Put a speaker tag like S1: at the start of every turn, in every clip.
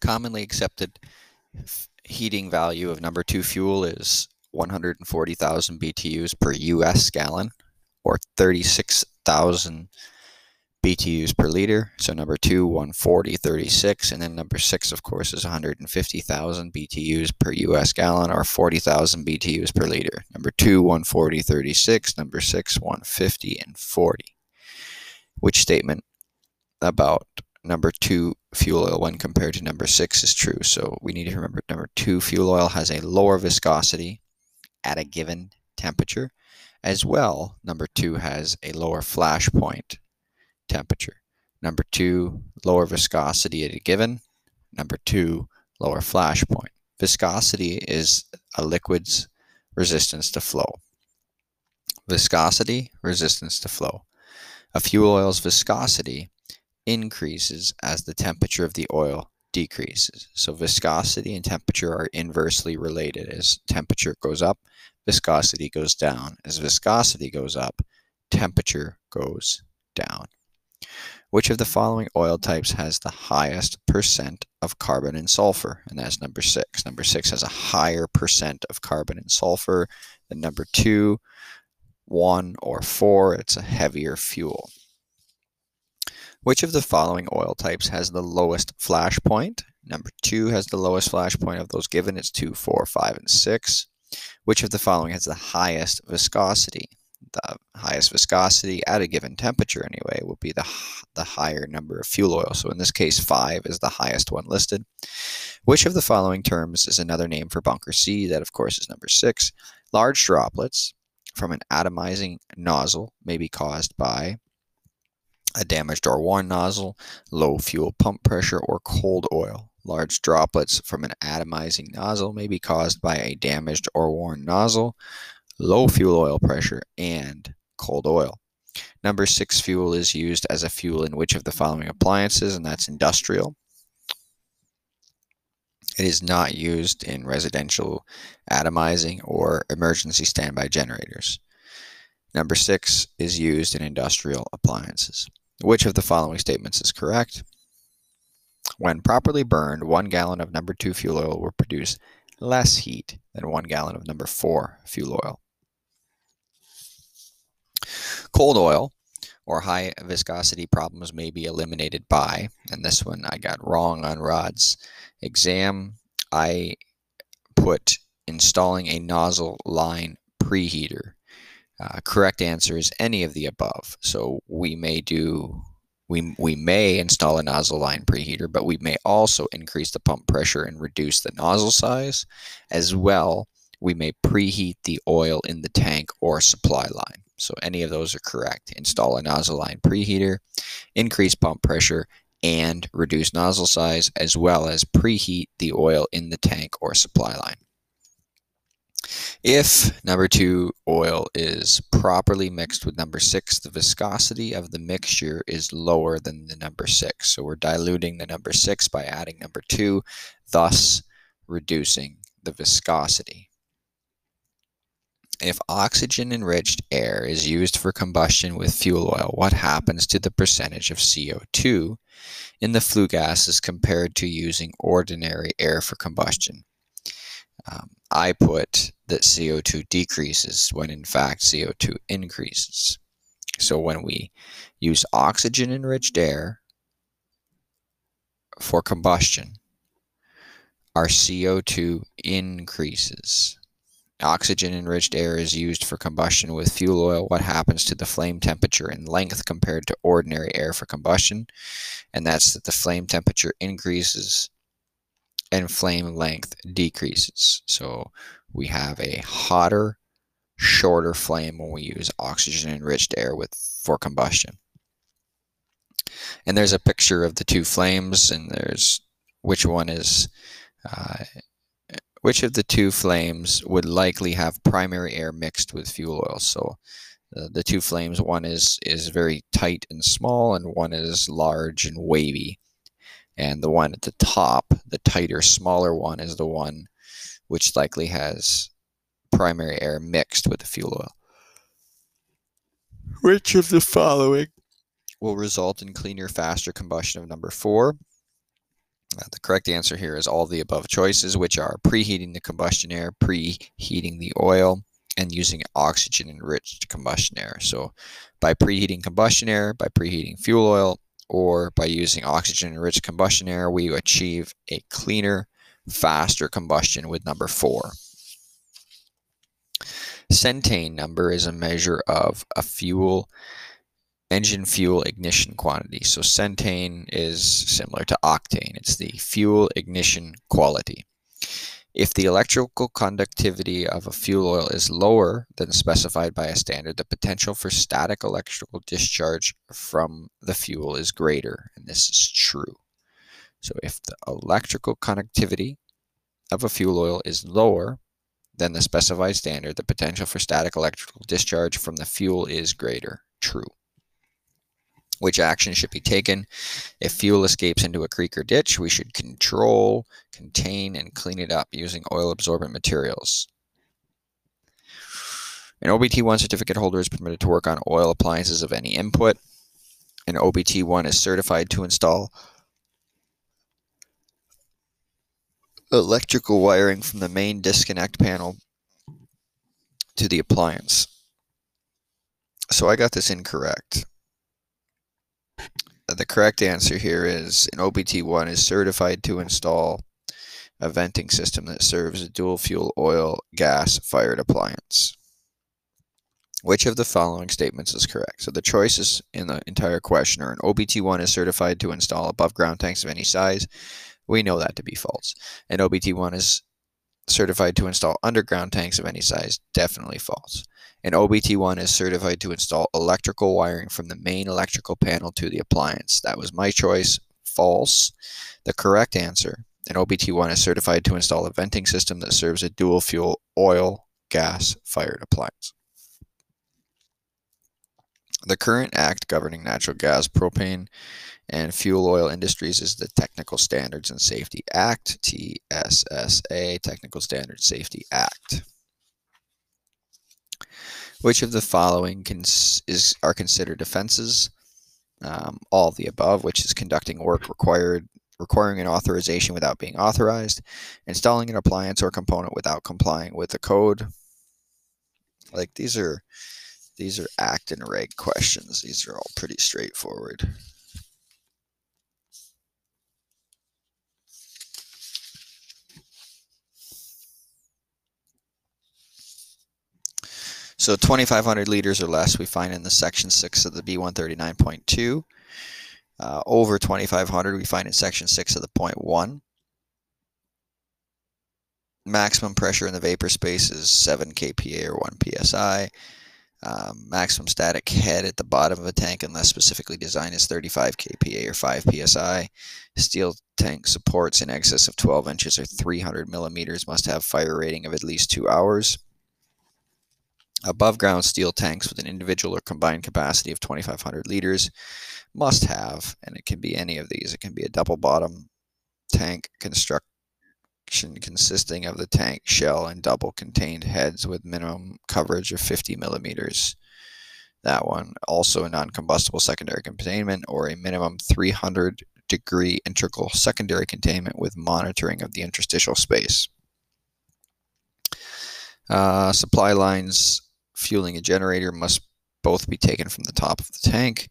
S1: Commonly accepted heating value of number two fuel is 140,000 BTUs per US gallon or 36,000 BTUs per liter. So number two, 140, 36. And then number six, of course, is 150,000 BTUs per US gallon or 40,000 BTUs per liter. Number two, 140, 36. Number six, 150 and 40. Which statement about number two fuel oil when compared to number six is true? So we need to remember number two fuel oil has a lower viscosity at a given temperature. As well, number two has a lower flash point temperature. Number two, lower viscosity at a given. Number two, lower flash point. Viscosity is a liquid's resistance to flow. Viscosity, resistance to flow. A fuel oil's viscosity increases as the temperature of the oil decreases. So viscosity and temperature are inversely related. As temperature goes up, viscosity goes down. As viscosity goes up, temperature goes down. Which of the following oil types has the highest percent of carbon and sulfur? And that's number six. Number six has a higher percent of carbon and sulfur than number two, one, or four. It's a heavier fuel. Which of the following oil types has the lowest flash point? Number two has the lowest flash point of those given. It's two, four, five, and six. Which of the following has the highest viscosity? the highest viscosity at a given temperature anyway will be the, the higher number of fuel oil. So in this case, 5 is the highest one listed. Which of the following terms is another name for bunker C? That, of course, is number 6. Large droplets from an atomizing nozzle may be caused by a damaged or worn nozzle, low fuel pump pressure, or cold oil. Large droplets from an atomizing nozzle may be caused by a damaged or worn nozzle, low fuel oil pressure, and cold oil. Number six fuel is used as a fuel in which of the following appliances, and that's industrial. It is not used in residential atomizing or emergency standby generators. Number six is used in industrial appliances. Which of the following statements is correct? When properly burned, one gallon of number two fuel oil will produce less heat than one gallon of number four fuel oil. Cold oil or high viscosity problems may be eliminated by, and this one I got wrong on Rod's exam. I put installing a nozzle line preheater. Uh, correct answer is any of the above. So we may do we, we may install a nozzle line preheater, but we may also increase the pump pressure and reduce the nozzle size. As well, we may preheat the oil in the tank or supply line. So any of those are correct. Install a nozzle line preheater, increase pump pressure, and reduce nozzle size, as well as preheat the oil in the tank or supply line. If number two oil is properly mixed with number six, the viscosity of the mixture is lower than the number six. So we're diluting the number six by adding number two, thus reducing the viscosity. If oxygen enriched air is used for combustion with fuel oil, what happens to the percentage of CO2 in the flue gases compared to using ordinary air for combustion? Um, I put that CO2 decreases when in fact CO2 increases. So when we use oxygen enriched air for combustion, our CO2 increases. Oxygen enriched air is used for combustion with fuel oil. What happens to the flame temperature and length compared to ordinary air for combustion? And that's that the flame temperature increases and flame length decreases. So we have a hotter, shorter flame when we use oxygen enriched air with for combustion. And there's a picture of the two flames, and there's which one is uh, which of the two flames would likely have primary air mixed with fuel oil? So uh, the two flames, one is, is very tight and small, and one is large and wavy. And the one at the top, the tighter, smaller one, is the one which likely has primary air mixed with the fuel oil. Which of the following will result in cleaner, faster combustion of number four? Uh, the correct answer here is all the above choices, which are preheating the combustion air, preheating the oil, and using oxygen enriched combustion air. So, by preheating combustion air, by preheating fuel oil, or by using oxygen enriched combustion air, we achieve a cleaner, faster combustion with number four. Centane number is a measure of a fuel engine fuel ignition quantity. So centane is similar to octane. It's the fuel ignition quality. If the electrical conductivity of a fuel oil is lower than specified by a standard, the potential for static electrical discharge from the fuel is greater, and this is true. So if the electrical conductivity of a fuel oil is lower than the specified standard, the potential for static electrical discharge from the fuel is greater. True. Which action should be taken? If fuel escapes into a creek or ditch, we should control, contain, and clean it up using oil absorbent materials. An OBT1 certificate holder is permitted to work on oil appliances of any input. An OBT1 is certified to install electrical wiring from the main disconnect panel to the appliance. So I got this incorrect Uh, the correct answer here is an OBT1 is certified to install a venting system that serves a dual fuel oil gas fired appliance. Which of the following statements is correct? So the choices in the entire question are an OBT1 is certified to install above ground tanks of any size. We know that to be false. An OBT1 is certified to install underground tanks of any size. Definitely false. An OBT1 is certified to install electrical wiring from the main electrical panel to the appliance. That was my choice. False. The correct answer an OBT1 is certified to install a venting system that serves a dual fuel oil gas fired appliance. The current act governing natural gas, propane, and fuel oil industries is the Technical Standards and Safety Act, TSSA, Technical Standards Safety Act. Which of the following cons- is are considered offenses? Um, all of the above, which is conducting work required requiring an authorization without being authorized, installing an appliance or component without complying with the code. Like these are these are act and reg questions. These are all pretty straightforward. So 2,500 liters or less we find in the section 6 of the B139.2. Uh, over 2,500 we find in section 6 of the point 1. Maximum pressure in the vapor space is 7 kPa or 1 psi. Um, maximum static head at the bottom of a tank, unless specifically designed, is 35 kPa or 5 psi. Steel tank supports in excess of 12 inches or 300 millimeters must have fire rating of at least two hours. Above ground steel tanks with an individual or combined capacity of 2,500 liters must have, and it can be any of these, it can be a double bottom tank construction consisting of the tank shell and double contained heads with minimum coverage of 50 millimeters. That one. Also a non combustible secondary containment or a minimum 300 degree integral secondary containment with monitoring of the interstitial space. Uh, supply lines fueling a generator must both be taken from the top of the tank.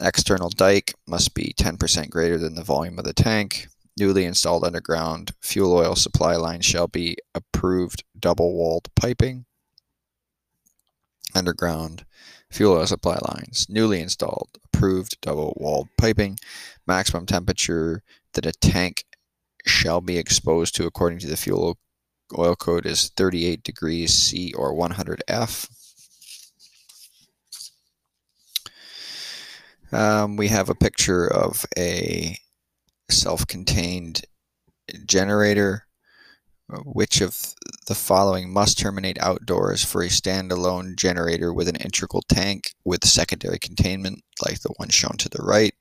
S1: External dike must be 10% greater than the volume of the tank. Newly installed underground fuel oil supply line shall be approved double walled piping. Underground fuel oil supply lines, newly installed, approved double walled piping. Maximum temperature that a tank shall be exposed to according to the fuel oil code is 38 degrees C or 100 F. Um, we have a picture of a self-contained generator. Which of the following must terminate outdoors for a standalone generator with an integral tank with secondary containment, like the one shown to the right?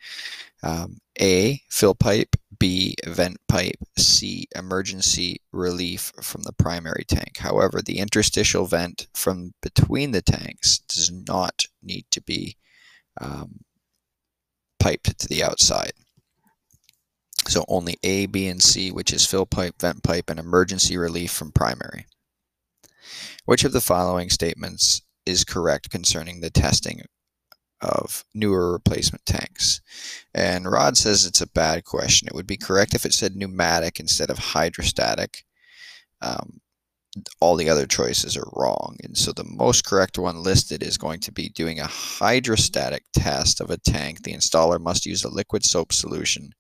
S1: Um, a. Fill pipe. B. Vent pipe. C. Emergency relief from the primary tank. However, the interstitial vent from between the tanks does not need to be um, piped to the outside. So only A, B, and C, which is fill pipe, vent pipe, and emergency relief from primary. Which of the following statements is correct concerning the testing of newer replacement tanks? And Rod says it's a bad question. It would be correct if it said pneumatic instead of hydrostatic. Um, all the other choices are wrong. And so the most correct one listed is going to be doing a hydrostatic test of a tank. The installer must use a liquid soap solution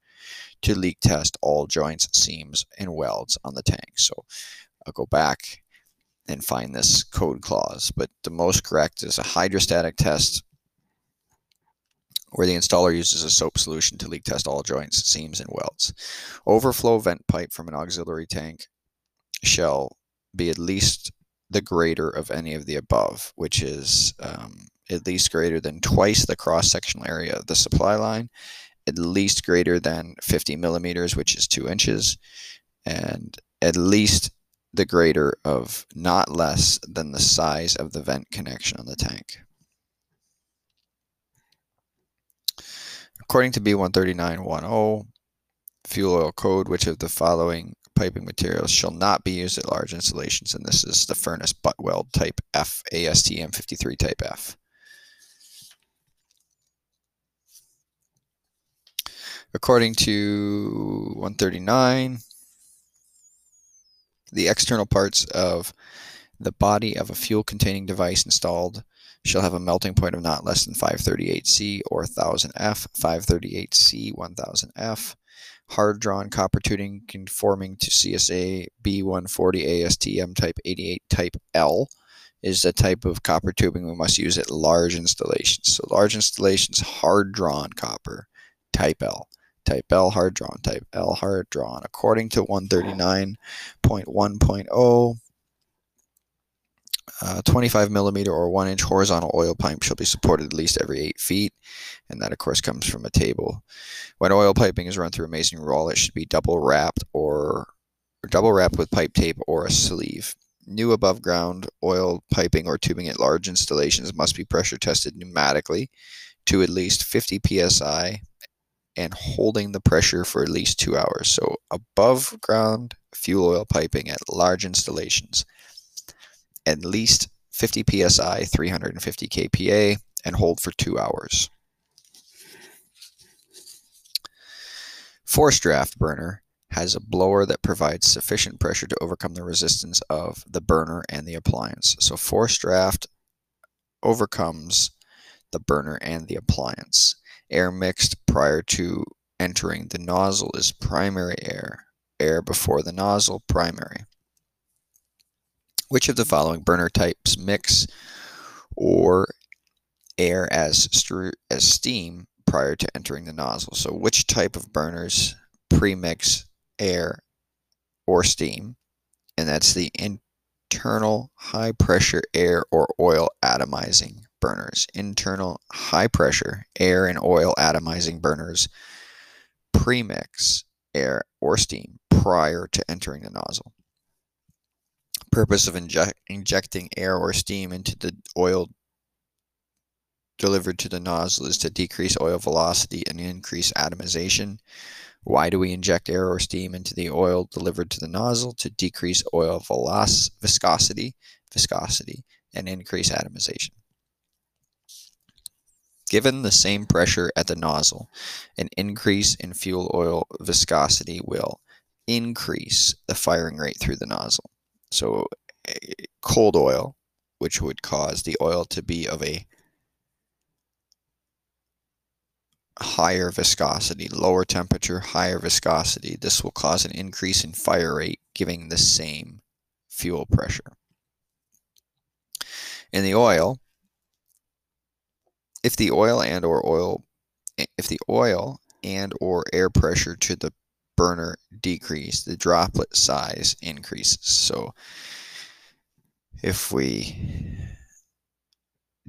S1: to leak test all joints, seams, and welds on the tank. So I'll go back and find this code clause, but the most correct is a hydrostatic test where the installer uses a soap solution to leak test all joints, seams, and welds. Overflow vent pipe from an auxiliary tank shall be at least the greater of any of the above, which is um, at least greater than twice the cross sectional area of the supply line, at least greater than 50 millimeters, which is two inches, and at least the greater of not less than the size of the vent connection on the tank. According to B139.10, fuel oil code, which of the following piping materials shall not be used at large installations, and this is the furnace butt weld type F, ASTM 53 type F. According to 139, the external parts of the body of a fuel containing device installed shall have a melting point of not less than 538 C or 1000 F, 538 C, 1000 F. Hard drawn copper tubing conforming to CSA B140 ASTM type 88 type L is the type of copper tubing we must use at large installations. So, large installations, hard drawn copper type L type L hard drawn, type L hard drawn. According to 139.1.0, uh, 25 millimeter or 1 inch horizontal oil pipe shall be supported at least every 8 feet, and that, of course, comes from a table. When oil piping is run through a masonry roll, it should be double wrapped or, or double wrapped with pipe tape or a sleeve. New above ground oil piping or tubing at large installations must be pressure tested pneumatically to at least 50 psi and holding the pressure for at least two hours. So, above ground fuel oil piping at large installations, at least 50 psi, 350 kPa, and hold for two hours. Forced draft burner has a blower that provides sufficient pressure to overcome the resistance of the burner and the appliance. So, forced draft overcomes the burner and the appliance. Air mixed prior to entering the nozzle is primary air. Air before the nozzle, primary. Which of the following burner types mix or air as, as steam prior to entering the nozzle? So, which type of burners premix air or steam? And that's the internal high pressure air or oil atomizing burners, internal high pressure air and oil atomizing burners premix air or steam prior to entering the nozzle. Purpose of inject, injecting air or steam into the oil delivered to the nozzle is to decrease oil velocity and increase atomization. Why do we inject air or steam into the oil delivered to the nozzle? To decrease oil viscosity, viscosity, and increase atomization. Given the same pressure at the nozzle, an increase in fuel oil viscosity will increase the firing rate through the nozzle. So, eh, cold oil, which would cause the oil to be of a higher viscosity, lower temperature, higher viscosity, this will cause an increase in fire rate, giving the same fuel pressure. In the oil, if the oil and or oil if the oil and or air pressure to the burner decrease, the droplet size increases. So if we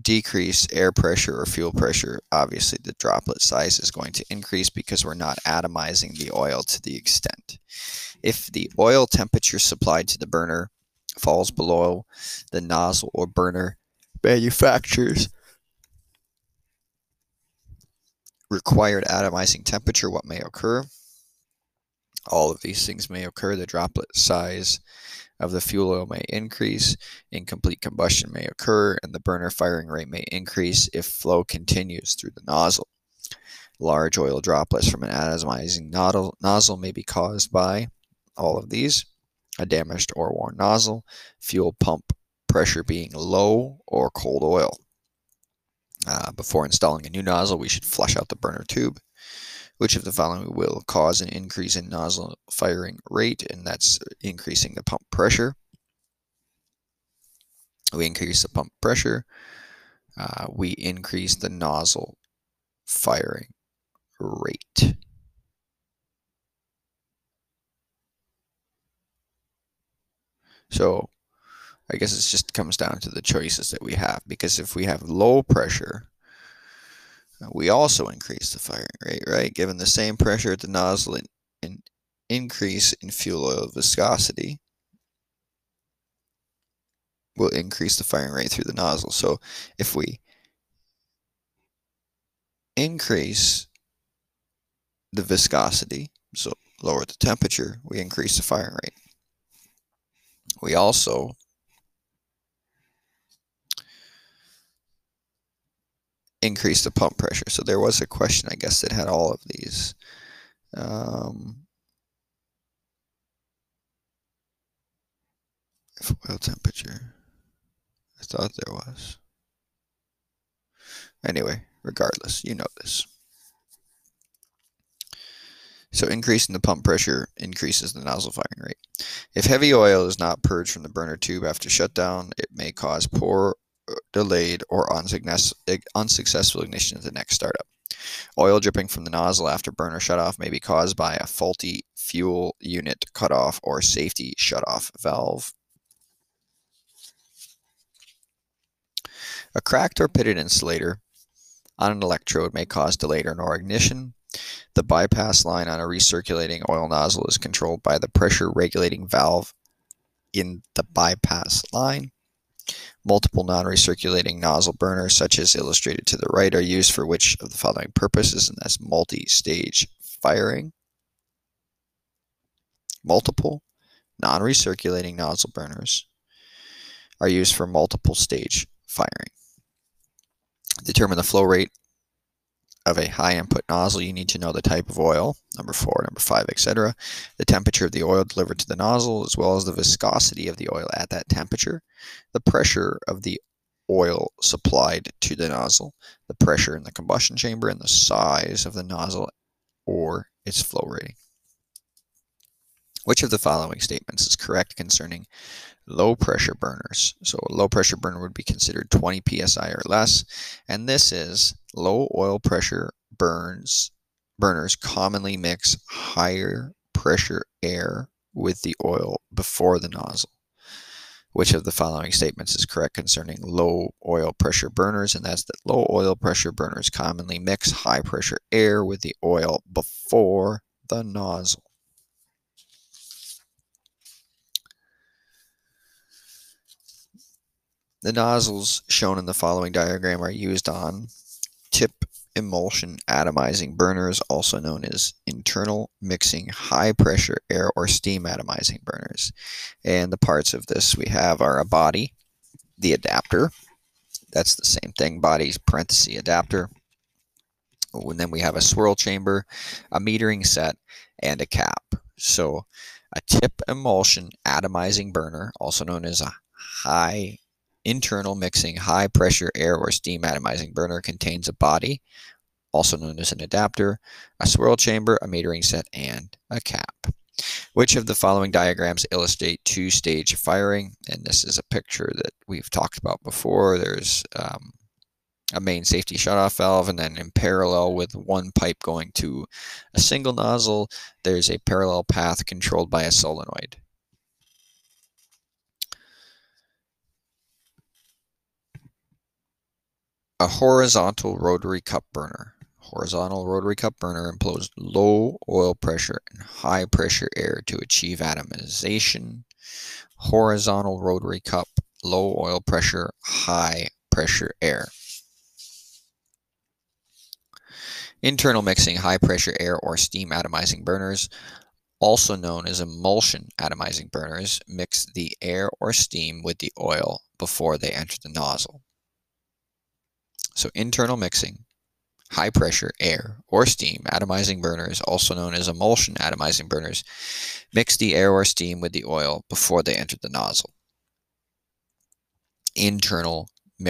S1: decrease air pressure or fuel pressure, obviously the droplet size is going to increase because we're not atomizing the oil to the extent. If the oil temperature supplied to the burner falls below the nozzle or burner manufacturers required atomizing temperature, what may occur? All of these things may occur. The droplet size of the fuel oil may increase, incomplete combustion may occur, and the burner firing rate may increase if flow continues through the nozzle. Large oil droplets from an atomizing nozzle may be caused by all of these a damaged or worn nozzle, fuel pump pressure being low, or cold oil. Uh, before installing a new nozzle, we should flush out the burner tube. Which of the following will cause an increase in nozzle firing rate, and that's increasing the pump pressure? We increase the pump pressure. Uh, we increase the nozzle firing rate. So I guess it just comes down to the choices that we have because if we have low pressure, we also increase the firing rate, right? Given the same pressure at the nozzle and an increase in fuel oil viscosity will increase the firing rate through the nozzle. So if we increase the viscosity, so lower the temperature, we increase the firing rate. We also increase the pump pressure. So there was a question, I guess, that had all of these. Um, if oil temperature, I thought there was. Anyway, regardless, you know this. So increasing the pump pressure increases the nozzle firing rate. If heavy oil is not purged from the burner tube after shutdown, it may cause poor, delayed, or unsuccessful ignition of the next startup. Oil dripping from the nozzle after burner shutoff may be caused by a faulty fuel unit cutoff or safety shutoff valve. A cracked or pitted insulator on an electrode may cause delayed or no ignition. The bypass line on a recirculating oil nozzle is controlled by the pressure regulating valve in the bypass line. Multiple non-recirculating nozzle burners, such as illustrated to the right, are used for which of the following purposes, and that's multi-stage firing. Multiple non-recirculating nozzle burners are used for multiple stage firing. Determine the flow rate of a high input nozzle, you need to know the type of oil, number four, number five, etc., the temperature of the oil delivered to the nozzle, as well as the viscosity of the oil at that temperature, the pressure of the oil supplied to the nozzle, the pressure in the combustion chamber, and the size of the nozzle or its flow rating. Which of the following statements is correct concerning low pressure burners. So a low pressure burner would be considered 20 psi or less, and this is low oil pressure burns burners commonly mix higher pressure air with the oil before the nozzle. Which of the following statements is correct concerning low oil pressure burners? And that's that low oil pressure burners commonly mix high pressure air with the oil before the nozzle. The nozzles shown in the following diagram are used on tip emulsion atomizing burners, also known as internal mixing high pressure air or steam atomizing burners. And the parts of this we have are a body, the adapter, that's the same thing, body's parenthesis adapter. And then we have a swirl chamber, a metering set, and a cap. So a tip emulsion atomizing burner, also known as a high internal mixing high pressure air or steam atomizing burner contains a body, also known as an adapter, a swirl chamber, a metering set, and a cap. Which of the following diagrams illustrate two-stage firing? And this is a picture that we've talked about before. There's um, a main safety shutoff valve, and then in parallel with one pipe going to a single nozzle, there's a parallel path controlled by a solenoid. A horizontal rotary cup burner. Horizontal rotary cup burner employs low oil pressure and high pressure air to achieve atomization. Horizontal rotary cup, low oil pressure, high pressure air. Internal mixing high pressure air or steam atomizing burners also known as emulsion atomizing burners, mix the air or steam with the oil before they enter the nozzle. So internal mixing, high pressure air or steam atomizing burners, also known as emulsion atomizing burners, mix the air or steam with the oil before they enter the nozzle. Internal